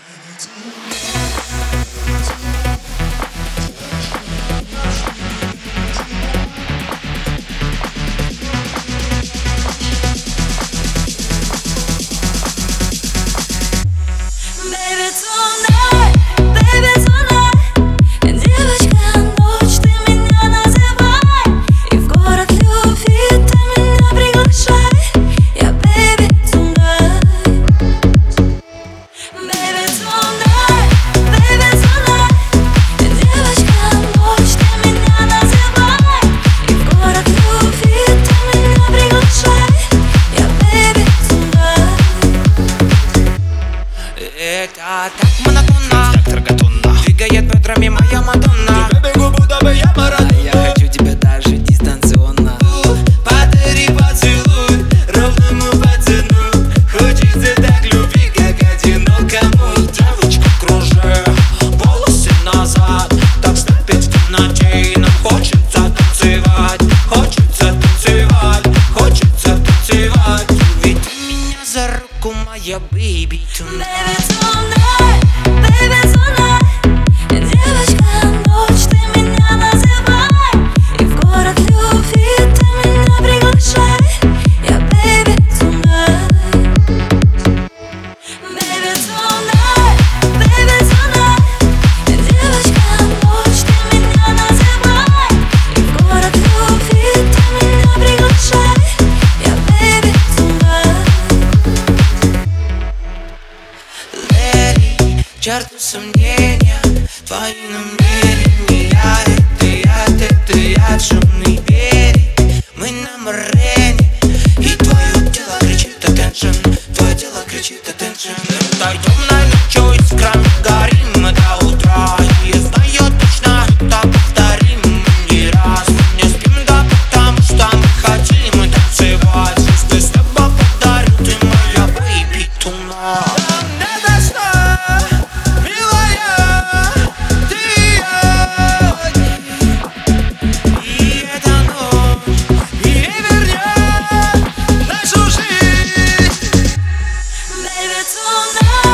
Let's go. Это так монотонно Так траготонно Двигает бедрами моя Мадонна. Я бегу, будто бы я Марадона Я хочу тебя даже дистанционно. Подари поцелуй ровному пацану Хочется так любви, как одинокому Девочка, кружи волосы назад. Так ступить в темноте Нам хочется танцевать. Хочется танцевать Хочется танцевать. Веди меня за руку, моя черту сомнения Твои намерения it's all night.